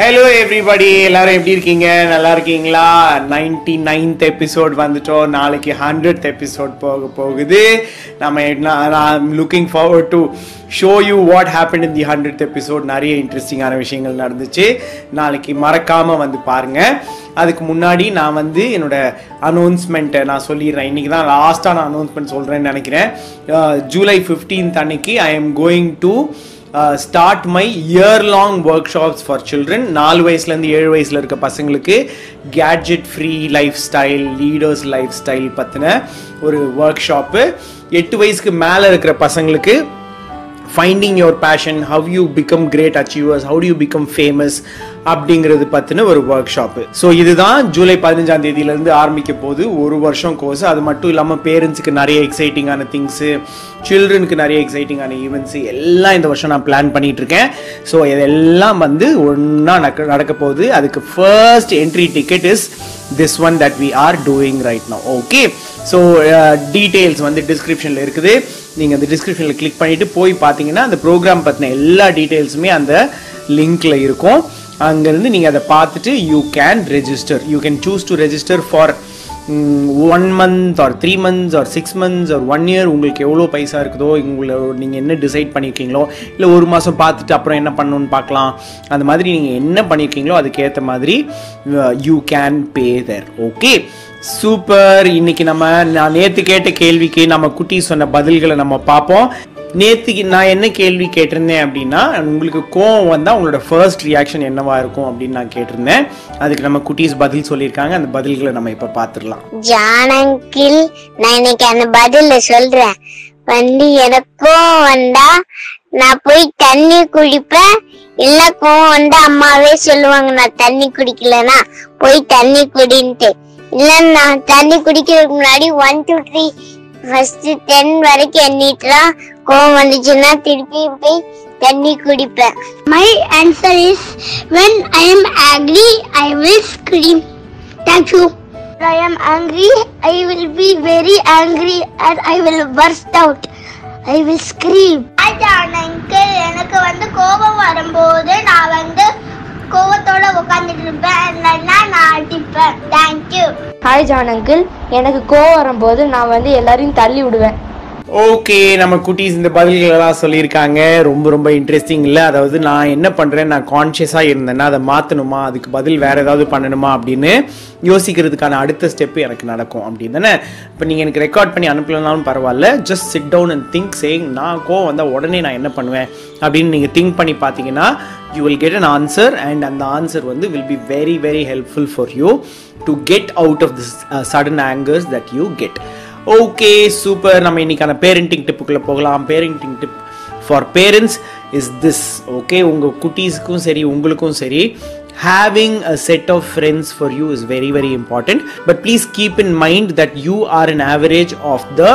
Hello everybody எல்லாரும் எப்படி இருக்கீங்க? நல்லா இருக்கீங்களா? நைன்டி நைன்த் எபிசோட் வந்துட்டோம். நாளைக்கு ஹண்ட்ரட் எபிசோட் போக போகுது. நம்ம looking forward to show you what happen in the hundred episode நிறைய இன்ட்ரெஸ்டிங்கான விஷயங்கள் நடந்துச்சு. நாளைக்கு மறக்காமல் வந்து பாருங்க. அதுக்கு முன்னாடி நான் வந்து என்னோடய அனௌன்ஸ்மெண்ட்டை நான் சொல்லிடுறேன். இன்றைக்கி தான் லாஸ்ட்டாக நான் அனௌன்ஸ்மெண்ட் சொல்கிறேன்னு நினைக்கிறேன். Uh, ஜூலை ஃபிஃப்டீன்த் அன்னைக்கு I am going to start my year long workshop for children நாலு வயசுலேருந்து ஏழு வயசில் இருக்க பசங்களுக்கு gadget free lifestyle leaders lifestyle பற்றின ஒரு ஒர்க் ஷாப்பு எட்டு வயசுக்கு மேலே இருக்கிற பசங்களுக்கு finding your passion how you become great achievers how you become famous அப்படிங்கிறது பற்றின ஒரு ஒர்க் ஷாப்பு ஸோ இதுதான் ஜூலை பதினஞ்சாம் தேதியிலேருந்து ஆரம்பிக்க போகுது ஒரு வருஷம் கோர்ஸ் அது மட்டும் இல்லாமல் பேரண்ட்ஸுக்கு நிறைய எக்ஸைட்டிங்கான திங்ஸு சில்ட்ரனுக்கு நிறைய எக்ஸைட்டிங்கான ஈவெண்ட்ஸு எல்லாம் இந்த வருஷம் நான் பிளான் பண்ணிட்டு இருக்கேன். ஸோ இதெல்லாம் வந்து ஒன்றா நடக்க நடக்க போகுது. அதுக்கு first entry ticket is this one that we are doing right no okay so details வந்து டிஸ்கிரிப்ஷனில் இருக்குது. நீங்கள் அந்த டிஸ்கிரிப்ஷனில் கிளிக் பண்ணிவிட்டு போய் பார்த்தீங்கன்னா அந்த ப்ரோக்ராம் பற்றின எல்லா டீட்டெயில்ஸுமே அந்த லிங்கில் இருக்கும். அங்கேருந்து நீங்கள் அதை பார்த்துட்டு you can register you can choose to register for one month or three months or six months or one year உங்களுக்கு எவ்வளோ பைசா இருக்குதோ உங்களை நீங்கள் என்ன டிசைட் பண்ணியிருக்கீங்களோ இல்லை ஒரு மாதம் பார்த்துட்டு அப்புறம் என்ன பண்ணணும்னு பார்க்கலாம். அந்த மாதிரி நீங்கள் என்ன பண்ணியிருக்கீங்களோ அதுக்கேற்ற மாதிரி you can pay there okay super. இன்னைக்கு நம்ம நான் நேற்று கேட்ட கேள்விக்கு நம்ம குட்டி சொன்ன பதில்களை நம்ம பார்ப்போம். நேற்றுக்கு நான் என்ன கேள்வி கேட்டிருந்தேன் அப்படின்னா உங்களுக்கு கோவம் வந்தால் உங்களோட ஃபர்ஸ்ட் ரியாக்ஷன் என்னவா இருக்கும் அப்படின்னு நான் கேட்டிருந்தேன். அதுக்கு நம்ம குட்டீஸ் பதில் சொல்லியிருக்காங்க. அந்த பதில்களை நம்ம இப்போ பார்த்துடலாம். ஜானங்கில் நான் இன்னைக்கு அந்த பதில சொல்றேன். வந்து எனக்கும் வந்தா நான் போய் தண்ணி குடிப்பேன். இல்ல கோவம் வந்தா அம்மாவே சொல்லுவாங்க நான் தண்ணி குடிக்கலன்னா போய் தண்ணி குடின்ட்டு. இல்ல நான் தண்ணி குடிக்கிறதுக்கு முன்னாடி one two three first ten வரைக்கும் எண்ணிட்டுலாம் கோவம் வந்துச்சுன்னா திருப்பி போய் தண்ணி குடிப்பேன். My answer is when I am angry I will scream thank you I am angry I will be very angry and I will burst out I will will uncle எனக்கு வந்து கோபம் வரும்போது நான் வந்து கோவத்தோட உட்காந்துட்டு இருப்பேன் இல்லைன்னா நான் அடிப்பேன். தேங்க்யூ ஹாய் ஜான் அங்கிள் எனக்கு கோவம் வரும்போது நான் வந்து எல்லாரையும் தள்ளி விடுவேன். ஓகே நம்ம குட்டீஸ் இந்த பதில்களெல்லாம் சொல்லியிருக்காங்க. ரொம்ப ரொம்ப இன்ட்ரெஸ்டிங் இல்லை. அதாவது நான் என்ன பண்ணுறேன் நான் கான்ஷியஸாக இருந்தேன்னா அதை மாற்றணுமா அதுக்கு பதில் வேற ஏதாவது பண்ணணுமா? அப்படின்னு யோசிக்கிறதுக்கான அடுத்த ஸ்டெப் எனக்கு நடக்கும் அப்படின்னு தானே? இப்போ நீங்கள் எனக்கு ரெக்கார்ட் பண்ணி அனுப்பலனாலும் பரவாயில்ல. Just sit down and think change நான் கோவம் வந்தால் உடனே நான் என்ன பண்ணுவேன்? அப்படின்னு நீங்கள் திங்க் பண்ணி பார்த்தீங்கன்னா you will get an answer and அந்த ஆன்சர் வந்து will be very very helpful for you to get out of this sudden angers that you get okay super நம்ம இன்னைக்கான பேரண்டிங் டிப்புக்குள்ளே போகலாம். Parenting tip for parents is this okay உங்கள் குட்டீஸுக்கும் சரி உங்களுக்கும் சரி having a set of friends for you is very very important but please keep in mind that you are an average of the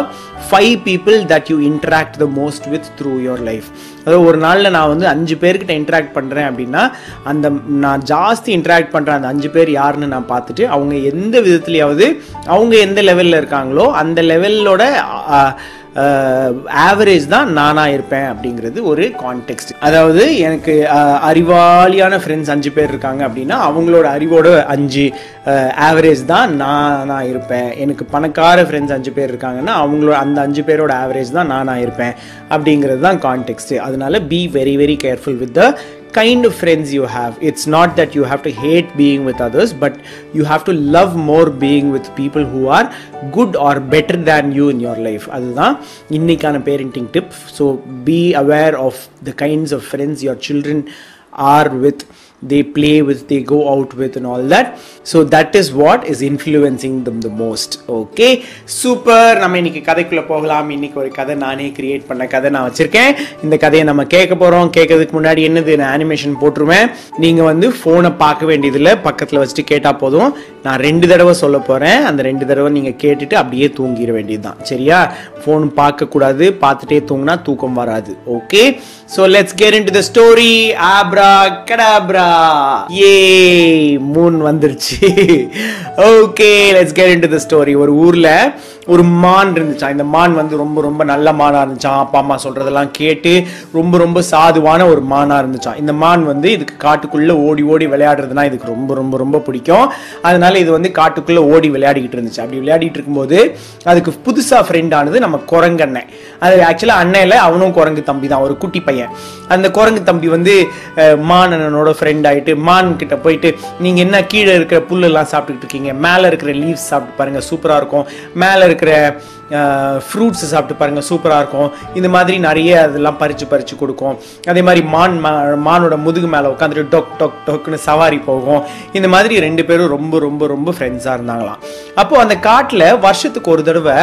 five people that you interact the most with through your life அதாவது ஒரு நாளில் நான் வந்து அஞ்சு பேர்கிட்ட interact பண்ணுறேன் அப்படின்னா அந்த நான் ஜாஸ்தி இன்ட்ராக்ட் பண்ணுறேன் அந்த அஞ்சு பேர் யாருன்னு நான் பார்த்துட்டு அவங்க எந்த விதத்துலையாவது அவங்க எந்த லெவலில் இருக்காங்களோ அந்த லெவலோட ஆவரேஜ் தான் நானாக இருப்பேன் அப்படிங்கிறது ஒரு கான்டெக்ட் அதாவது எனக்கு அறிவாளியான ஃப்ரெண்ட்ஸ் அஞ்சு பேர் இருக்காங்க அப்படின்னா அவங்களோட அறிவோட அஞ்சு ஆவரேஜ் தான் நான் இருப்பேன். எனக்கு பணக்கார ஃப்ரெண்ட்ஸ் அஞ்சு பேர் இருக்காங்கன்னா அவங்களோட அந்த அஞ்சு பேரோட ஆவரேஜ் தான் நான் இருப்பேன் அப்படிங்கிறது தான் கான்டெக்ட் அதனால be very very careful with the kind of friends you have. It's not that you have to hate being with others, but you have to love more being with people who are good or better than you in your life. அதுதான் இன்னைக்கான parenting tip. So be aware of the kinds of friends your children are with They play with they go out with and all that. So that is what is influencing them the most. Okay? Super நம்ம இன்னைக்கு கதைக்குள்ள போகலாம். இன்னைக்கு ஒரு கதை நானே create பண்ண கதை நான் வச்சிருக்கேன். இந்த கதையை நம்ம கேட்க போறோம். கேட்கறதுக்கு முன்னாடி என்னது? நான் அனிமேஷன் போட்டுருவேன். நீங்க வந்து போனை பார்க்க வேண்டியதில்லை. பக்கத்தில் வச்சுட்டு கேட்டா போதும். நான் ரெண்டு தடவை சொல்ல போகிறேன் அந்த ரெண்டு தடவை நீங்கள் கேட்டுட்டு அப்படியே தூங்கிட வேண்டியதுதான். சரியா? ஃபோன் பார்க்கக்கூடாது. பார்த்துட்டே தூங்கினா தூக்கம் வராது. Okay so let's get into the story abracadabra a moon வந்துருச்சு. Okay let's get into the story ஒரு ஊரில் ஒரு மான் இருந்துச்சான் இந்த மான் வந்து ரொம்ப ரொம்ப நல்ல மானாக இருந்துச்சான் அப்பா அம்மா சொல்கிறதெல்லாம் கேட்டு ரொம்ப ரொம்ப சாதுவான ஒரு மானாக இருந்துச்சான் இந்த மான் வந்து இதுக்கு காட்டுக்குள்ளே ஓடி ஓடி விளையாடுறதுனா இதுக்கு ரொம்ப ரொம்ப ரொம்ப பிடிக்கும். அதனால இது வந்து காட்டுக்குள்ளே ஓடி விளையாடிக்கிட்டு இருந்துச்சு. அப்படி விளையாடிட்டு இருக்கும்போது அதுக்கு புதுசாக ஃப்ரெண்ட் ஆனது நம்ம குரங்கு அது ஆக்சுவலாக அண்ணையில் அவனும் குரங்கு தம்பி தான் ஒரு குட்டி பையன். அந்த குரங்கு தம்பி வந்து மான் அண்ணனோட ஃப்ரெண்ட் ஆகிட்டு மான் கிட்ட போயிட்டு நீங்கள் என்ன கீழே இருக்கிற புல்லெல்லாம் சாப்பிட்டுக்கிட்டு இருக்கீங்க? மேலே இருக்கிற லீவ்ஸ் சாப்பிட்டு பாருங்கள் சூப்பராக இருக்கும். மேலே இருக்கிற ஃப்ரூட்ஸ் சாப்பிட்டு பாருங்கள் சூப்பராக இருக்கும். இந்த மாதிரி நிறைய அதெல்லாம் பறித்து பறித்து கொடுக்கும். அதே மாதிரி மான் மா- மானோட முதுகு மேலே உட்காந்துட்டு டொக் டொக் டொக்னு சவாரி போகும். இந்த மாதிரி ரெண்டு பேரும் ரொம்ப ரொம்ப ரொம்ப ஃப்ரெண்ட்ஸாக இருந்தாங்களாம். அப்போது அந்த காட்டில் வருஷத்துக்கு ஒரு தடவை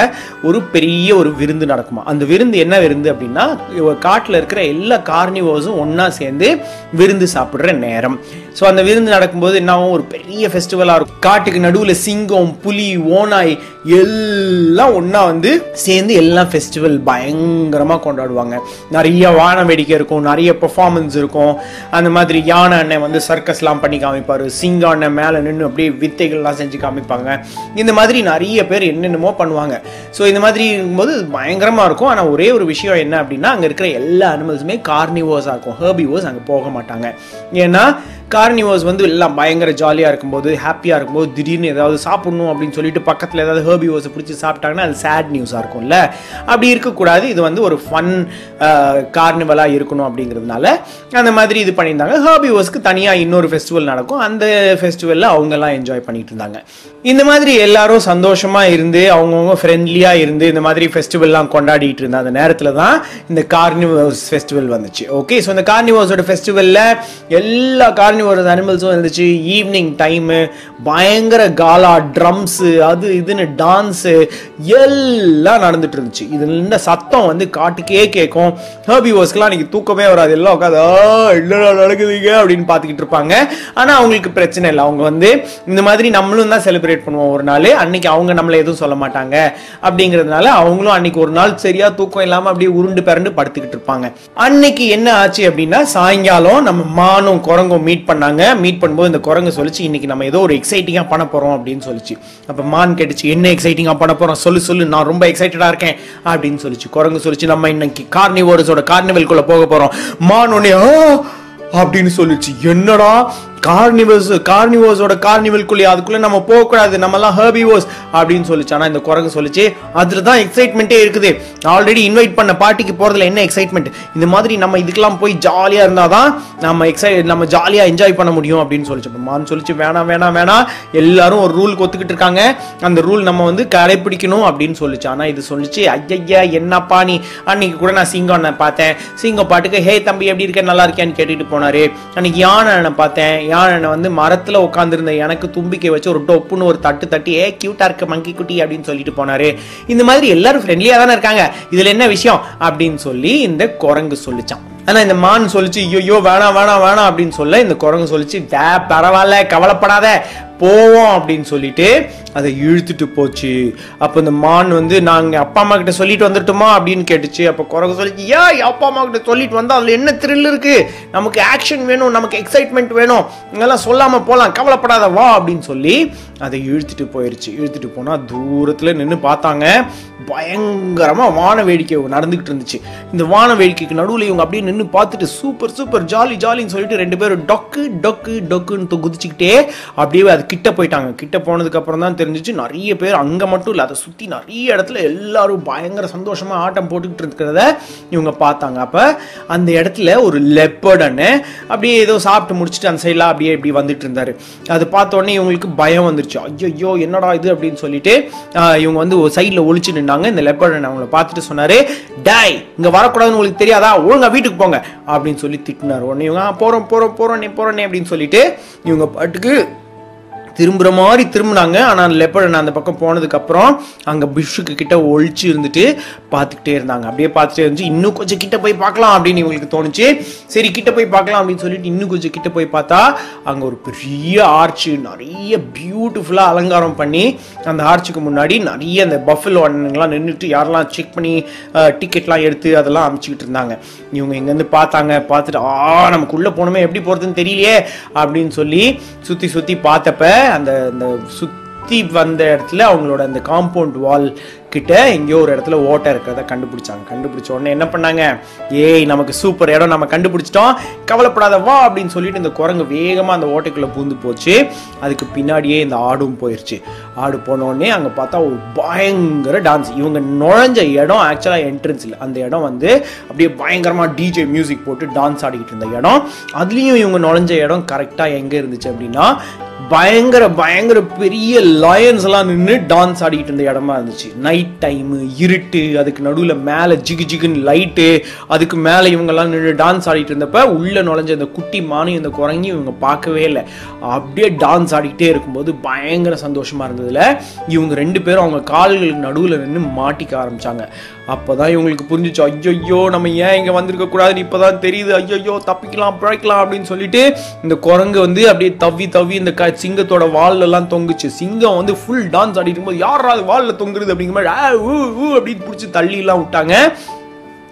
ஒரு பெரிய ஒரு விருந்து நடக்குமா அந்த விருந்து என்ன விருந்து அப்படின்னா காட்டில் இருக்கிற எல்லா கார்னிவோஸும் ஒன்றா சேர்ந்து விருந்து சாப்பிட்ற நேரம். ஸோ அந்த விருந்து நடக்கும்போது என்ன ஒரு பெரிய ஃபெஸ்டிவலாக இருக்கும். காட்டுக்கு நடுவில் சிங்கம் புலி ஓனாய் எல்லாம் ஒன்றா வந்து சேர்ந்து எல்லாம் ஃபெஸ்டிவல் பயங்கரமாக கொண்டாடுவாங்க. நிறைய வான வேடிக்கை இருக்கும் நிறைய பெர்ஃபார்மன்ஸ் இருக்கும். அந்த மாதிரி யானை அண்ணன் வந்து சர்க்கஸ்லாம் பண்ணி காமிப்பார். சிங்க அண்ணன் மேலே நின்று அப்படியே வித்தைகள்லாம் செஞ்சு காமிப்பாங்க. இந்த மாதிரி நிறைய பேர் என்னென்னமோ பண்ணுவாங்க. ஸோ இந்த மாதிரி இருக்கும்போது பயங்கரமாக இருக்கும். ஆனால் ஒரே ஒரு விஷயம் என்ன அப்படின்னா அங்கே இருக்கிற எல்லா அனிமல்ஸுமே கார்னிவோஸா இருக்கும். ஹேபிவோஸ் அங்கே போக மாட்டாங்க. ஏன்னா கார்னிவோஸ் வந்து எல்லாம் பயங்கர ஜாலியாக இருக்கும்போது ஹாப்பியாக இருக்கும்போது திடீர்னு ஏதாவது சாப்பிடணும் அப்படின்னு சொல்லிட்டு பக்கத்தில் ஏதாவது ஹெர்பிவோஸை பிடிச்சி சாப்பிட்டாங்கன்னா அது சேட் நியூஸாக இருக்கும்ல. அப்படி இருக்கக்கூடாது. இது வந்து ஒரு ஃபன் கார்னிவலாக இருக்கணும் அப்படிங்கிறதுனால அந்த மாதிரி இது பண்ணியிருந்தாங்க. ஹெர்பிவோஸ்க்கு தனியாக இன்னொரு ஃபெஸ்டிவல் நடக்கும். அந்த ஃபெஸ்டிவலில் அவங்கெல்லாம் என்ஜாய் பண்ணிட்டு இருந்தாங்க இந்த மாதிரி எல்லாரும் சந்தோஷமாக இருந்து அவங்கவுங்க ஃப்ரெண்ட்லியாக இருந்து இந்த மாதிரி ஃபெஸ்டிவல்லாம் கொண்டாடிட்டு இருந்த அந்த நேரத்தில் தான் இந்த கார்னிவர்ஸ் ஃபெஸ்டிவல் வந்துச்சு. ஓகே ஸோ இந்த கார்னிவர்ஸோட ஃபெஸ்டிவலில் எல்லா கார்னி கார்னிவர்ஸ் அனிமல்ஸும் இருந்துச்சு. ஈவினிங் டைமு பயங்கர காலா ட்ரம்ஸு அது இதுன்னு டான்ஸு எல்லாம் நடந்துட்டு இருந்துச்சு. இது இந்த சத்தம் வந்து காட்டுக்கே கேட்கும் ஹர்பிவோஸ்க்குலாம் அன்றைக்கி தூக்கமே வராது. எல்லாம் உட்காந்து "ஆ, நடக்குதுங்க? அப்படின்னு பார்த்துக்கிட்டு இருப்பாங்க. ஆனால் அவங்களுக்கு பிரச்சனை இல்லை. அவங்க வந்து இந்த மாதிரி நம்மளும் தான் செலிப்ரேட் பண்ணுவோம் ஒரு நாள். அன்னைக்கு அவங்க நம்மளை எதுவும் சொல்ல மாட்டாங்க. அப்படிங்கிறதுனால அவங்களும் அன்னைக்கு ஒரு நாள் சரியா தூக்கம் இல்லாமல் அப்படியே உருண்டு பிறண்டு படுத்துக்கிட்டு இருப்பாங்க. அன்னைக்கு என்ன ஆச்சு அப்படின்னா சாயங்காலம் நம்ம மானும் குரங்கும் மீட் பண்ணாங்க. மீட் பண்ணும்போது இந்த குரங்கு சொல்லிச்சு இன்னைக்கு நம்ம ஏதோ ஒரு எக்ஸைட்டிங்காக பண்ண போறோம் அப்படின்னு சொல்லிச்சு. அப்போ மான் கேட்டுச்சு என்ன எக்ஸைட்டிங்காக பண்ண போகிறோம் சொல்லு சொல்லு நான் ரொம்ப எக்ஸைட்டடாக இருக்கேன் அப்படின்னு சொல்லிச்சு. குரங்கு சொல்லிச்சு நம்ம இன்னைக்கு கார்னிவோர்ஸோட கார்னிவல்குள்ளே போக போகிறோம் மான் உடனே அப்படின்னு சொல்லிச்சு. என்னடா கார்னிவல்ஸ் கார்னிவர்ஸோட கார்னிவல்குள்ளே அதுக்குள்ளே நம்ம போகக்கூடாது நம்மலாம் ஹர்பிவோஸ் அப்படின்னு சொல்லிச்சு. ஆனால் இந்த குரங்கு சொல்லிச்சு அதில் தான் எக்ஸைட்மெண்ட்டே இருக்குது. ஆல்ரெடி இன்வைட் பண்ண பார்ட்டிக்கு போகிறதுல என்ன எக்ஸைட்மெண்ட் இந்த மாதிரி நம்ம இதுக்கெல்லாம் போய் ஜாலியாக இருந்தால் தான் நம்ம எக்ஸை நம்ம ஜாலியாக என்ஜாய் பண்ண முடியும் அப்படின்னு சொல்லிச்சு. மான் சொல்லிச்சு வேணாம் வேணாம் வேணாம் எல்லாரும் ஒரு ரூல் கொத்துக்கிட்டு இருக்காங்க. அந்த ரூல் நம்ம வந்து கடைப்பிடிக்கணும் அப்படின்னு சொல்லிச்சு. ஆனால் இது சொல்லிச்சு ஐயையா என்னப்பா நீ? அன்னைக்கு கூட நான் சிங்கம் அண்ணன் பார்த்தேன். சிங்கம் பாட்டுக்கு ஹே தம்பி எப்படி இருக்க? நல்லா இருக்கியான்னு கேட்டுட்டு போனாரு. அன்னைக்கு யானை அண்ணனை பார்த்தேன். யானை வந்து மரத்தில் உட்காந்துருந்த எனக்கு தும்பிக்கை வச்சு ஒரு டொப்புன்னு ஒரு தட்டு தட்டி ஏ கியூட்டா இருக்க மங்கி குட்டி அப்படின்னு சொல்லிட்டு போனாரு. இந்த மாதிரி எல்லாரும் ஃப்ரெண்ட்லியாக தானே இருக்காங்க. இதுல என்ன விஷயம்? அப்படின்னு சொல்லி இந்த குரங்கு சொல்லிச்சான். ஆனால் இந்த மான் சொல்லிச்சு ஐயோ வேணாம் வேணாம் வேணாம் அப்படின்னு சொல்ல இந்த குரங்கு சொல்லிச்சு வே பரவாயில்ல கவலைப்படாத போவோம் அப்படின்னு சொல்லிட்டு அதை இழுத்துட்டு போச்சு. அப்போ இந்த மான் வந்து நாங்கள் அப்பா அம்மா கிட்ட சொல்லிட்டு வந்துட்டுமா அப்படின்னு கேட்டுச்சு. அப்போ குரங்கு சொல்லிச்சு ஏன் அப்பா அம்மா கிட்ட சொல்லிட்டு வந்தால் அதில் என்ன த்ரில் இருக்கு? நமக்கு ஆக்ஷன் வேணும் நமக்கு எக்ஸைட்மெண்ட் வேணும். இதெல்லாம் சொல்லாமல் போகலாம் கவலைப்படாத வா அப்படின்னு சொல்லி அதை இழுத்துட்டு போயிடுச்சு இழுத்துட்டு போனால் தூரத்தில் நின்று பார்த்தாங்க பயங்கரமாக வான வேடிக்கை நடந்துக்கிட்டு இருந்துச்சு. இந்த வான வேடிக்கைக்கு நடுவில் இவங்க அப்படியே நின்று பார்த்துட்டு சூப்பர் சூப்பர் ஜாலி ஜாலின்னு சொல்லிட்டு ரெண்டு பேரும் டொக்கு டொக்கு டொக்குன்னு குதிச்சுக்கிட்டே அப்படியே அது கிட்ட போயிட்டாங்க. கிட்ட போனதுக்கப்புறம் தான் தெரிஞ்சிச்சு நிறைய பேர் அங்கே மட்டும் இல்லை அதை சுற்றி நிறைய இடத்துல எல்லாரும் பயங்கர சந்தோஷமாக ஆட்டம் போட்டுக்கிட்டு இருக்கிறத இவங்க பார்த்தாங்க. அப்போ அந்த இடத்துல ஒரு லெப்பர்டன்னு அப்படியே ஏதோ சாப்பிட்டு முடிச்சுட்டு அந்த சைடில் அப்படியே இப்படி வந்துட்டு இருந்தார். அது பார்த்த உடனே இவங்களுக்கு பயம் வந்துருச்சு. ஐயோ என்னடா இது அப்படின்னு சொல்லிட்டு இவங்க வந்து ஒரு சைடில் ஒழிச்சு நின்னாங்க. இந்த லெப்பர்ட் அவங்கள பார்த்துட்டு சொன்னார் டாய் இங்கே வரக்கூடாதுன்னு உங்களுக்கு தெரியாதா? ஒழுங்காக வீட்டுக்கு போங்க. அப்படின்னு சொல்லி திட்டினார். உடனே இவங்க போகிறோம் போகிறோம் போகிறோன்னே போகிறோன்னே அப்படின்னு சொல்லிட்டு இவங்க பாட்டுக்கு திரும்புகிற மாதிரி திரும்பினாங்க. ஆனால் லெப்பர்ட் அந்த பக்கம் போனதுக்கப்புறம் அங்கே பிஷுக்கு பிஷ்ஷுக்கு கிட்ட ஒழிச்சு இருந்துட்டு பார்த்துக்கிட்டே இருந்தாங்க. அப்படியே பார்த்துட்டே இருந்துச்சு. இன்னும் கொஞ்சம் கிட்ட போய் பார்க்கலாம் அப்படின்னு இவங்களுக்கு தோணுச்சு. சரி கிட்ட போய் பார்க்கலாம் அப்படின்னு சொல்லிட்டு இன்னும் கொஞ்சம் கிட்ட போய் பார்த்தா அங்கே ஒரு பெரிய ஆர்ச்சு நிறைய பியூட்டிஃபுல்லாக அலங்காரம் பண்ணி அந்த ஆர்ச்சுக்கு முன்னாடி நிறைய அந்த பஃபல் அண்ணனுங்களாம் நின்றுட்டு யாரெல்லாம் செக் பண்ணி டிக்கெட்லாம் எடுத்து அதெல்லாம் அமைச்சிக்கிட்டு இருந்தாங்க. இவங்க இங்கேருந்து பார்த்தாங்க. பார்த்துட்டு ஆ நமக்குள்ளே போனோமே எப்படி போகிறதுன்னு தெரியலையே அப்படின்னு சொல்லி சுற்றி சுற்றி பார்த்தப்ப அந்த அந்த சுத்தி வந்த இடத்துல அவங்களோட அந்த காம்பவுண்ட் வால் கிட்ட எங்கேயோ ஒரு இடத்துல ஓட்டை இருக்கிறத கண்டுபிடிச்சாங்க. கண்டுபிடிச்ச உடனே என்ன பண்ணாங்க? ஏய் நமக்கு சூப்பர் இடம் நம்ம கண்டுபிடிச்சிட்டோம். கவலைப்படாத வா அப்படின்னு சொல்லிட்டு இந்த குரங்கு வேகமாக அந்த ஓட்டைக்குள்ளே பூந்து போச்சு. அதுக்கு பின்னாடியே இந்த ஆடும் போயிடுச்சு ஆடு போன உடனே பார்த்தா ஒரு பயங்கர டான்ஸ் இவங்க நுழைஞ்ச இடம் ஆக்சுவலாக என்ட்ரன்ஸ் இல்லை. அந்த இடம் வந்து அப்படியே பயங்கரமாக டிஜே மியூசிக் போட்டு டான்ஸ் ஆடிக்கிட்டு இருந்த இடம். அதுலேயும் இவங்க நுழைஞ்ச இடம் கரெக்டாக எங்கே இருந்துச்சு அப்படின்னா பயங்கர பயங்கர பெரிய லயன்ஸ் எல்லாம் நின்று டான்ஸ் ஆடிக்கிட்டு இருந்த இடமா இருந்துச்சு. நைட் டைமு இருட்டு அதுக்கு நடுவில் மேலே ஜிகு ஜிகுன்னு லைட்டு அதுக்கு மேலே இவங்கெல்லாம் நின்று டான்ஸ் ஆடிட்டு இருந்தப்ப உள்ளே நுழைஞ்ச அந்த குட்டி மானும் இந்த குரங்கி இவங்க பார்க்கவே இல்லை. அப்படியே டான்ஸ் ஆடிக்கிட்டே இருக்கும்போது பயங்கர சந்தோஷமாக இருந்ததில். இவங்க ரெண்டு பேரும் அவங்க கால்களுக்கு நடுவில் நின்று மாட்டிக்க அப்போ தான் இவங்களுக்கு புரிஞ்சுச்சு ஐயோ நம்ம ஏன் இங்கே வந்திருக்க கூடாதுன்னு இப்பதான் தெரியுது. ஐயோ தப்பிக்கலாம் பிழைக்கலாம் அப்படின்னு சொல்லிட்டு இந்த குரங்கு வந்து அப்படியே தவி தவ்வி இந்த க சிங்கத்தோட வால்லெல்லாம் தொங்குச்சு. சிங்கம் வந்து ஃபுல் டான்ஸ் ஆடிட்டு இருக்கும்போது யாராவது வால்ல தொங்குறது? அப்படிங்கிற மாதிரி ஆ, ஊ, ஊ அப்படின்னு பிடிச்சி தள்ளிலாம் விட்டாங்க.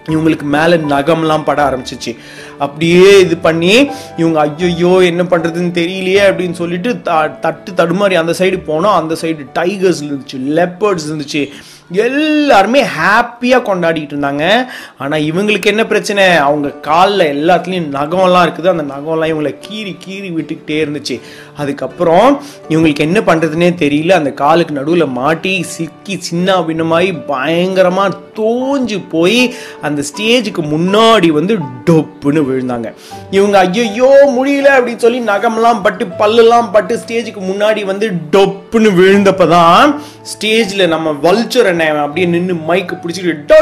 இவங்களுக்கு மேலே நகம்லாம் பட ஆரம்பிச்சிச்சு. அப்படியே இது பண்ணி இவங்க ஐயோ என்ன பண்ணுறதுன்னு தெரியலையே அப்படின்னு சொல்லிட்டு த- தட்டு தடுமாறி அந்த சைடு போனோம். அந்த சைடு டைகர்ஸ் இருந்துச்சு லெப்பர்ட்ஸ் இருந்துச்சு. எல்லாருமே ஹாப்பியாக கொண்டாடிட்டு இருந்தாங்க. ஆனால் இவங்களுக்கு என்ன பிரச்சனை? அவங்க காலில் எல்லாத்துலேயும் நகம்லாம் இருக்குது. அந்த நகம்லாம் இவங்களை கீறி கீறி விட்டுக்கிட்டே இருந்துச்சு. அதுக்கப்புறம் இவங்களுக்கு என்ன பண்ணுறதுனே தெரியல. அந்த காலுக்கு நடுவில் மாட்டி சிக்கி சின்ன பின்னமாகி பயங்கரமாக தோஞ்சு போய் அந்த ஸ்டேஜுக்கு முன்னாடி வந்து டொப்புன்னு விழுந்தாங்க. இவங்க ஐயோ முடியல அப்படின்னு சொல்லி நகம்லாம் பட்டு பல்லெல்லாம் பட்டு ஸ்டேஜுக்கு முன்னாடி வந்து டொப்புன்னு விழுந்தப்போ தான் ஸ்டேஜில் நம்ம வல்ச்சர் என்ன அப்படியே நின்று மைக்கு பிடிச்சிட்டு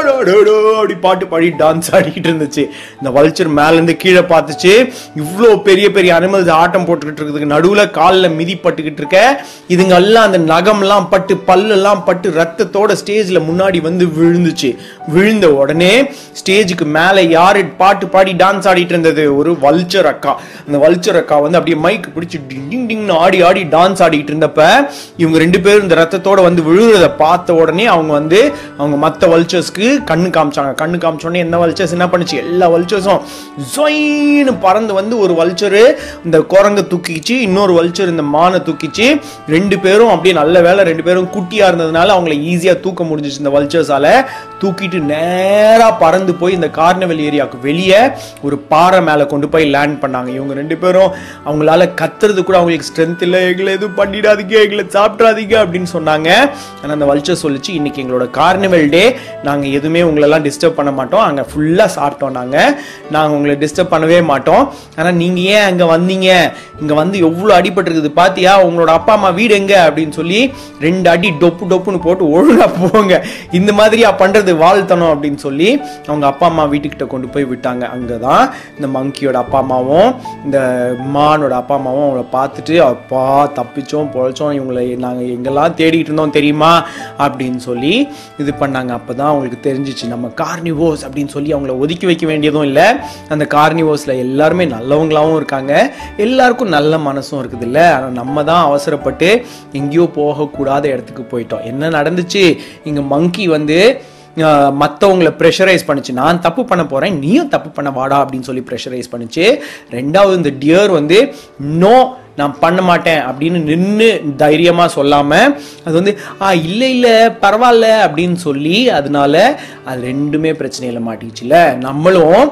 அப்படி பாட்டு பாடி டான்ஸ் ஆடிக்கிட்டு இருந்துச்சு. இந்த வல்ச்சர் மேலேருந்து கீழே பார்த்துச்சு. இவ்வளோ பெரிய பெரிய அனிமல்ஸ் ஆட்டம் போட்டுக்கிட்டு இருக்கிறதுக்கு நடுவில் காலில் மிதிப்பட்டுக்கிட்டு இருக்க. இதுங்க எல்லாம் அந்த நகம்லாம் பட்டு பல்லெல்லாம் பட்டு ரத்தத்தோட ஸ்டேஜில் முன்னாடி வந்து விழுந்துச்சு. விழுந்த உடனே ஸ்டேஜுக்கு மேலே யார் பாட்டு பாடி டான்ஸ் ஆடிட்டு இருந்தது? ஒரு வல்ச்சர் அக்கா. அந்த வல்ச்சர் அக்கா வந்து அப்படியே மைக் பிடிச்சி டிங் டிங் டிங்னு ஆடி ஆடி டான்ஸ் ஆடிட்டு இருந்தப்ப இவங்க ரெண்டு பேரும் இந்த ரத்தத்தோட வந்து விழுகிறத பார்த்த உடனே அவங்க வந்து அவங்க மற்ற வல்ச்சர்ஸ்க்கு கண்ணு காமிச்சாங்க. கண்ணு காமிச்ச உடனே என்ன வல்ச்சர்ஸ் என்ன பண்ணுச்சு? எல்லா வல்ச்சர்ஸும் ஜொயின்னு பறந்து வந்து ஒரு வல்ச்சரு இந்த குரங்கை தூக்கிச்சு இன்னொரு வல்ச்சர் இந்த மானை தூக்கிச்சு. ரெண்டு பேரும் அப்படியே நல்ல வேலை ரெண்டு பேரும் குட்டியாக இருந்ததுனால அவங்கள ஈஸியாக தூக்க முடிஞ்சிச்சு இந்த வல்ச்சர்ஸால தூக்கிட்டு நேராக பறந்து போய் இந்த கார்னவெல் ஏரியாவுக்கு வெளியே ஒரு பாறை மேலே கொண்டு போய் லேண்ட் பண்ணாங்க. இவங்க ரெண்டு பேரும் அவங்களால கத்துறது கூட அவங்களுக்கு ஸ்ட்ரென்த் இல்லை. எங்களை எதுவும் பண்ணிடாதீங்க. எங்களை சாப்பிட்றாதீங்க அப்படின்னு சொன்னாங்க. ஆனால் அந்த வல்ச்சர் சொல்லிச்சு இன்னைக்கு எங்களோட கார்னிவல் டே நாங்கள் எதுவுமே உங்களெல்லாம் டிஸ்டர்ப் பண்ண மாட்டோம். அங்கே ஃபுல்லாக சாப்பிட்டோம் நாங்கள் நாங்கள் உங்களை டிஸ்டர்ப் பண்ணவே மாட்டோம். ஆனால் நீங்கள் ஏன் அங்கே வந்தீங்க? இங்கே வந்து எவ்வளோ அடிபட்டுருக்குது பார்த்தியா உங்களோட அப்பா அம்மா வீடு எங்க? அப்படின்னு சொல்லி ரெண்டு அடி டொப்பு டொப்புன்னு போட்டு ஒழுங்காக போங்க. இந்த மாதிரியா பண்ணுறது வாழ்த்தணும் அப்படின்னு சொல்லி அவங்க அப்பா அம்மா வீட்டுக்கிட்ட கொண்டு போய் விட்டாங்க. அங்கே தான் இந்த மங்கியோட அப்பா அம்மாவும் இந்த மானோட அப்பா அம்மாவும் அவங்கள பார்த்துட்டு அப்பா தப்பிச்சோம் பொழைச்சோம். இவங்களை நாங்கள் எங்கெல்லாம் தேடிட்டு இருந்தோம் தெரியுமா? அப்படின்னு சொல்லி இது பண்ணாங்க. அப்பதான் அவங்களுக்கு தெரிஞ்சிச்சு நம்ம கார்னிவோஸ் அப்படின்னு சொல்லி அவங்கள ஒதுக்கி வைக்க வேண்டியதும் இல்லை. அந்த கார்னிவோஸ்ல எல்லாருமே நல்லவங்களாவும் இருக்காங்க. எல்லாருக்கும் நல்ல மனசும் இருக்குது இல்லை ஆனால் நம்ம தான் அவசரப்பட்டு எங்கேயோ போகக்கூடாத இடத்துக்கு போயிட்டோம். என்ன நடந்துச்சு? இங்கே மங்கி வந்து மற்றவங்களை ப்ரெஷரைஸ் பண்ணுச்சு. நான் தப்பு பண்ண போகிறேன் நீயும் தப்பு பண்ண வாடா அப்படின்னு சொல்லி ப்ரெஷரைஸ் பண்ணுச்சு. ரெண்டாவது இந்த டியர் வந்து நோ நான் பண்ண மாட்டேன் அப்படின்னு நின்று தைரியமா சொல்லாம அது வந்து ஆ இல்லை இல்லை பரவாயில்ல அப்படின்னு சொல்லி அதனால அது ரெண்டுமே பிரச்சனையில மாட்டிச்சுல நம்மளும்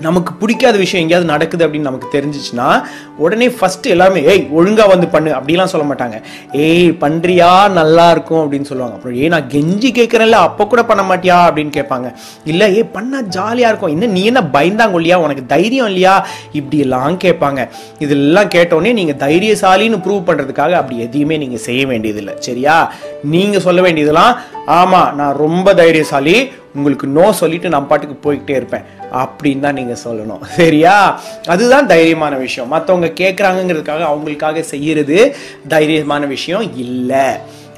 நமக்கு பிடிக்காத விஷயம் எங்கேயாவது நடக்குது அப்படின்னு நமக்கு தெரிஞ்சிச்சுன்னா உடனே ஃபஸ்ட்டு எல்லாமே ஏய் ஒழுங்காக வந்து பண்ணு அப்படிலாம் சொல்ல மாட்டாங்க. ஏய் பண்ணுறியா நல்லா இருக்கும் அப்படின்னு சொல்லுவாங்க. அப்புறம் ஏய் நான் கெஞ்சி கேட்குறேன்ல அப்போ கூட பண்ண மாட்டியா? அப்படின்னு கேட்பாங்க. இல்லை ஏய் பண்ணால் ஜாலியாக இருக்கும். இன்னும் நீ என்ன பயந்தாங்க இல்லையா? உனக்கு தைரியம் இல்லையா? இப்படி எல்லாம் கேட்பாங்க. இதெல்லாம் கேட்டோடனே நீங்கள் தைரியசாலின்னு ப்ரூவ் பண்ணுறதுக்காக அப்படி எதையுமே நீங்கள் செய்ய வேண்டியதில்லை. சரியா? நீங்கள் சொல்ல வேண்டியதெல்லாம் ஆமாம் நான் ரொம்ப தைரியசாலி. உங்களுக்கு நோ சொல்லிட்டு நான் பாட்டுக்கு போய்கிட்டே இருப்பேன். அப்படின்னு தான் நீங்கள் சொல்லணும். சரியா? அதுதான் தைரியமான விஷயம். மற்றவங்க கேட்குறாங்கங்கிறதுக்காக அவங்களுக்காக செய்கிறது தைரியமான விஷயம் இல்லை.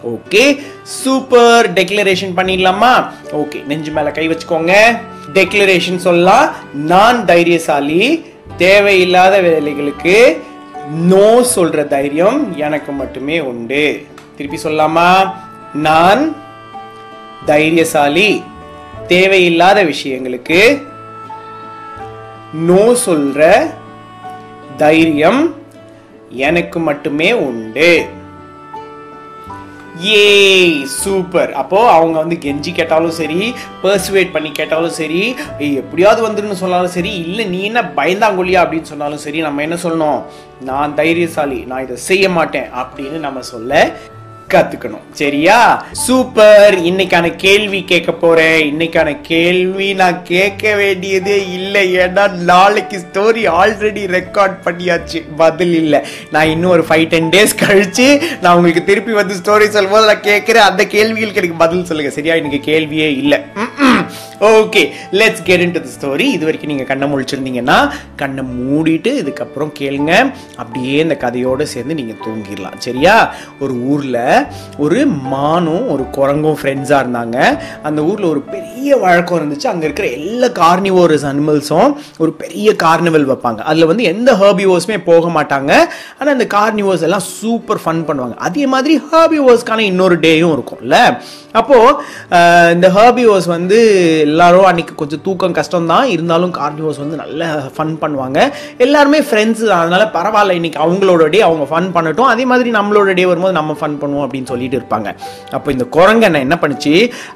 ஓகே? சூப்பர். டெக்ளரேஷன் பண்ணிடலாமா? ஓகே. நெஞ்சு மேல கை வச்சுக்கோங்க. டெக்ளரேஷன் சொல்லலாம் நான் தைரியசாலி தேவையில்லாத வேலைகளுக்கு நோ சொல்ற தைரியம் எனக்கு மட்டுமே உண்டு. திருப்பி சொல்லலாமா? நான் தைரியசாலி தேவையில்லாத விஷயங்களுக்கு நோ சொல்ற தைரியம் எனக்கு மட்டுமே உண்டு. ஏ சூப்பர். அப்போ அவங்க வந்து கெஞ்சி கேட்டாலும் சரி பர்சுவேட் பண்ணி கேட்டாலும் சரி எப்படியாவது வந்துருன்னு சொன்னாலும் சரி இல்லை நீ என்ன பயந்தாங்கொல்லியா அப்படின்னு சொன்னாலும் சரி நம்ம என்ன சொல்லணும்? நான் தைரியசாலி நான் இதை செய்ய மாட்டேன் அப்படின்னு நம்ம சொல்ல கத்துக்கணும். சரியா? சூப்பர். இன்னைக்கான கேள்வி கேட்க போறேன். இன்னைக்கான கேள்வி நான் கேட்க வேண்டியதே இல்லை. ஏன்னா நாளைக்கு ஸ்டோரி ஆல்ரெடி ரெக்கார்ட் பண்ணியாச்சு. பதில் இல்லை. நான் இன்னும் ஒரு ஃபைவ் டென் டேஸ் கழிச்சு நான் உங்களுக்கு திருப்பி வந்து ஸ்டோரி சொல்லும்போது நான் கேட்குறேன். அந்த கேள்விகளுக்கு எனக்கு பதில் சொல்லுங்க. சரியா? இன்னைக்கு கேள்வியே இல்லை. Okay let's get into the story இது வரைக்கும் நீங்கள் கண்ணை முழிச்சிருந்தீங்கன்னா கண்ணை மூடிட்டு இதுக்கப்புறம் கேளுங்க. அப்படியே இந்த கதையோடு சேர்ந்து நீங்கள் தூங்கிடலாம். சரியா? ஒரு ஊரில் ஒரு மானும் ஒரு குரங்கும் ஃப்ரெண்ட்ஸாக இருந்தாங்க. அந்த ஊரில் ஒரு பெரிய வழக்கம் இருந்துச்சு. அங்கே இருக்கிற எல்லா கார்னிவோரஸ் அனிமல்ஸும் ஒரு பெரிய கார்னிவல் வைப்பாங்க. அதில் வந்து எந்த ஹர்பிவோர்ஸுமே போக மாட்டாங்க. ஆனால் அந்த கார்னிவோர்ஸ் எல்லாம் சூப்பர் ஃபன் பண்ணுவாங்க. அதே மாதிரி ஹர்பிவோர்ஸ்க்கான இன்னொரு டேயும் இருக்கும்ல. அப்போது இந்த ஹர்பிவோர்ஸ் வந்து எல்லாரும் அன்னைக்கு கொஞ்சம் தூக்கம் கஷ்டம் தான் இருந்தாலும் கார்னிவோர்ஸ் வந்து நல்ல ஃபன் பண்ணுவாங்க. எல்லாருமே ஃப்ரெண்ட்ஸ் அதனால பரவாயில்ல இன்னைக்கு அவங்களோட டே அவங்க ஃபன் பண்ணட்டும். அதே மாதிரி நம்மளோட டே வரும்போது நம்ம ஃபன் பண்ணுவோம் அப்படின்னு சொல்லிட்டு இருப்பாங்க. அப்போ இந்த குரங்கண்ணை என்ன பண்ணுச்சு?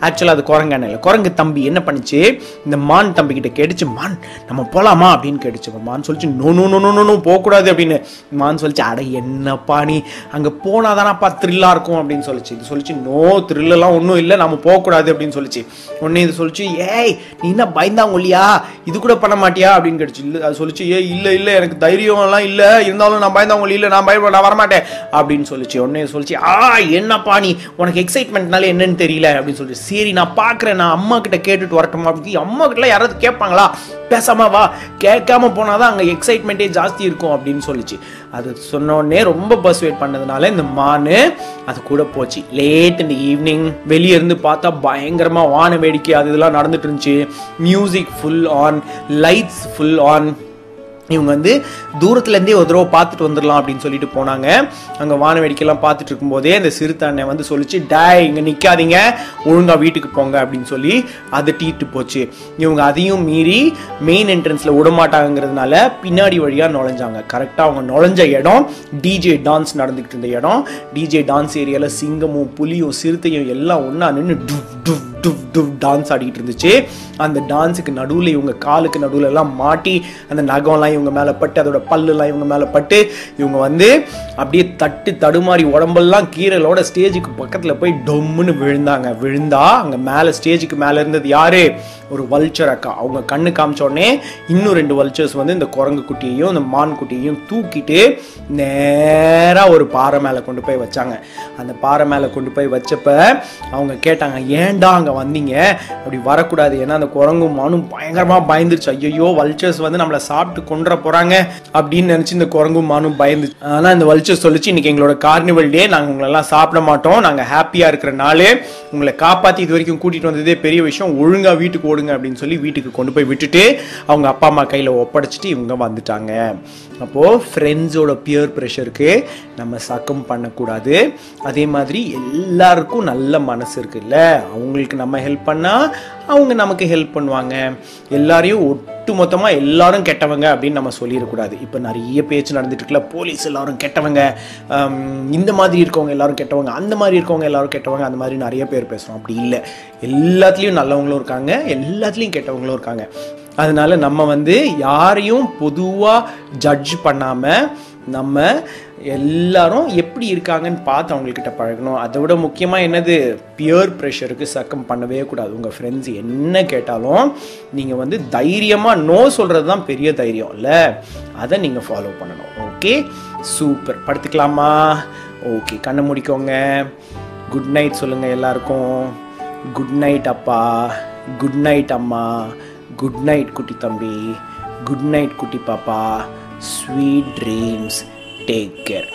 ஆக்சுவலாக அது குரங்கண்ணை இல்லை. குரங்கு தம்பி என்ன பண்ணுச்சு? இந்த மான் தம்பி கிட்ட கேட்டுச்சு மான் நம்ம போகலாமா அப்படின்னு கேட்டுச்சு. மான் சொல்லிச்சு no no no no no போகக்கூடாது அப்படின்னு. மான் சொல்லிச்சு அட என்னப்பா நீ? அங்கே போனால் தானப்பா த்ரில்லாக இருக்கும் அப்படின்னு சொல்லிச்சு. இது சொல்லிச்சு நோ த்ரில்லாம் ஒன்றும் இல்லை நம்ம போகக்கூடாது அப்படின்னு சொல்லிச்சு. உடனே இது சொல்லிச்சு ஏய் நீ என்ன பயந்தாங்கொல்லியா இது கூட பண்ண மாட்டியா? அப்படின்னு கேட்டுச்சு. இல்லை அது சொல்லிச்சு ஏய் இல்லை இல்லை எனக்கு தைரியம்லாம் இல்லை. இருந்தாலும் நான் பயந்தாங்கொல்லி இல்லை நான் பயப்பட நான் வரமாட்டேன். அப்படின்னு சொல்லிச்சு. உடனே சொல்லிச்சு ஆ என்னப்பா நீ? உனக்கு எக்ஸைட்மெண்ட்னால என்னன்னு தெரியல. அப்படின்னு சொல்லிட்டு சரி நான் பார்க்குறேன் நான் அம்மா கிட்ட கேட்டுட்டு வரட்டுமா? அப்படின்னு அம்மா கிட்டலாம் யாராவது கேட்பாங்களா? பேசாம வா. கேட்காம போனால் தான் அங்கே எக்ஸைட்மெண்ட்டே ஜாஸ்தி இருக்கும் அப்படின்னு சொல்லிச்சு. அது சொன்னோடனே ரொம்ப ரொம்ப வெயிட் பண்ணதுனால இந்த மானு அது கூட போச்சு. லேட் இந்த ஈவினிங் வெளியே இருந்து பார்த்தா பயங்கரமாக வான வேடிக்கை அது இதெல்லாம் நடந்துட்டு இருந்துச்சு. Music full on lights full on இவங்க வந்து தூரத்துலேருந்தே ஒரு தடவை பார்த்துட்டு வந்துடலாம் அப்படின்னு சொல்லிட்டு போனாங்க. அங்கே வான வேடிக்கைலாம் பார்த்துட்டு இருக்கும்போதே அந்த சிறுத்தை வந்து சொல்லிச்சு டாய் இங்கே நிற்காதீங்க ஒழுங்காக வீட்டுக்கு போங்க அப்படின்னு சொல்லி அதை டீட்டு போச்சு. இவங்க அதையும் மீறி மெயின் என்ட்ரன்ஸில் விடமாட்டாங்கிறதுனால பின்னாடி வழியாக நுழைஞ்சாங்க. கரெக்டாக அவங்க நுழைஞ்ச இடம் டிஜே டான்ஸ் நடந்துக்கிட்டு இருந்த இடம். டிஜே டான்ஸ் ஏரியாவில் சிங்கமும் புலியும் சிறுத்தையும் எல்லாம் ஒன்றா நின்று டுப் டுப் டுவ் டுவ் டான்ஸ் ஆடிட்டு இருந்துச்சு. அந்த டான்ஸுக்கு நடுவில் இவங்க காலுக்கு நடுவில் எல்லாம் மாட்டி அந்த நகம்லாம் இவங்க மேலே பட்டு அதோட பல்லுலாம் இவங்க மேலே பட்டு இவங்க வந்து அப்படியே தட்டு தடுமாறி உடம்பெல்லாம் கீரலோட ஸ்டேஜுக்கு பக்கத்தில் போய் டொம்முன்னு விழுந்தாங்க. விழுந்தா அங்கே மேலே ஸ்டேஜுக்கு மேலே இருந்தது யாரு? ஒரு வல்ச்சர் அக்கா. அவங்க கண்ணு காமிச்ச உடனே இன்னும் ரெண்டு வல்ச்சர்ஸ் வந்து இந்த குரங்கு குட்டியையும் இந்த மான் குட்டியையும் தூக்கிட்டு நேராக ஒரு பாறை மேலே கொண்டு போய் வச்சாங்க. அந்த பாறை மேலே கொண்டு போய் வச்சப்ப அவங்க கேட்டாங்க ஏன்டா அங்கே வந்தீங்க? அப்படி வரக்கூடாது. ஏன்னா அந்த குரங்கும் மானும் பயங்கரமாக பயந்துருச்சு. ஐயோ வல்ச்சர்ஸ் வந்து நம்மளை சாப்பிட்டு கொண்டுற போகிறாங்க அப்படின்னு நினச்சி இந்த குரங்கும் மானும் பயந்துச்சு. ஆனால் இந்த வல்ச்சர்ஸ் சொல்லிச்சு இன்னைக்கு எங்களோட கார்னிவல் டே நாங்கள் உங்களெல்லாம் சாப்பிட மாட்டோம். நாங்கள் ஹாப்பியாக இருக்கிற நாள். உங்களை காப்பாற்றி இது வரைக்கும் கூட்டிகிட்டு வந்ததே பெரிய விஷயம். ஒழுங்காக வீட்டுக்கு ஓடுங்க அப்படின்னு சொல்லி வீட்டுக்கு கொண்டு போய் விட்டுட்டு அவங்க அப்பா அம்மா கையில் ஒப்படைச்சிட்டு இவங்க வந்துட்டாங்க. அப்போது ஃப்ரெண்ட்ஸோட பியர் ப்ரெஷருக்கு நம்ம சக்கம் பண்ணக்கூடாது. அதே மாதிரி எல்லாருக்கும் நல்ல மனசு இருக்குல்ல. அவங்களுக்கு நம்ம ஹெல்ப் பண்ணால் அவங்க நமக்கு ஹெல்ப் பண்ணுவாங்க. எல்லாரையும் ஒட்டுமொத்தமாக எல்லாரும் கெட்டவங்க அப்படின்னு நம்ம சொல்லிடக்கூடாது. இப்போ நிறைய பேச்சு நடந்துட்டுருக்குல போலீஸ் எல்லாரும் கெட்டவங்க இந்த மாதிரி இருக்கவங்க எல்லாரும் கெட்டவங்க அந்த மாதிரி இருக்கவங்க எல்லாரும் கெட்டவங்க அந்த மாதிரி நிறைய பேர் பேசுகிறோம் அப்படி இல்லை. எல்லாத்துலேயும் நல்லவங்களும் இருக்காங்க எல்லாத்துலேயும் கெட்டவங்களும் இருக்காங்க. அதனால நம்ம வந்து யாரையும் பொதுவாக ஜட்ஜ் பண்ணாமல் நம்ம எல்லாரும் எப்படி இருக்காங்கன்னு பார்த்து அவங்கக்கிட்ட பழகணும். அதை விட முக்கியமாக என்னது? பியர் ப்ரெஷருக்கு சக்கம் பண்ணவே கூடாது. உங்கள் ஃப்ரெண்ட்ஸ் என்ன கேட்டாலும் நீங்கள் வந்து தைரியமாக நோ சொல்கிறது தான் பெரிய தைரியம் இல்லை? அதை நீங்கள் ஃபாலோ பண்ணணும். Okay super படுத்துக்கலாமா? ஓகே கண்ணை முடிக்கோங்க. குட் நைட் சொல்லுங்கள் எல்லாருக்கும். குட் நைட் அப்பா. குட் நைட் அம்மா. குட் நைட் குட்டி தம்பி. குட் நைட் குட்டி பாப்பா. Sweet dreams take care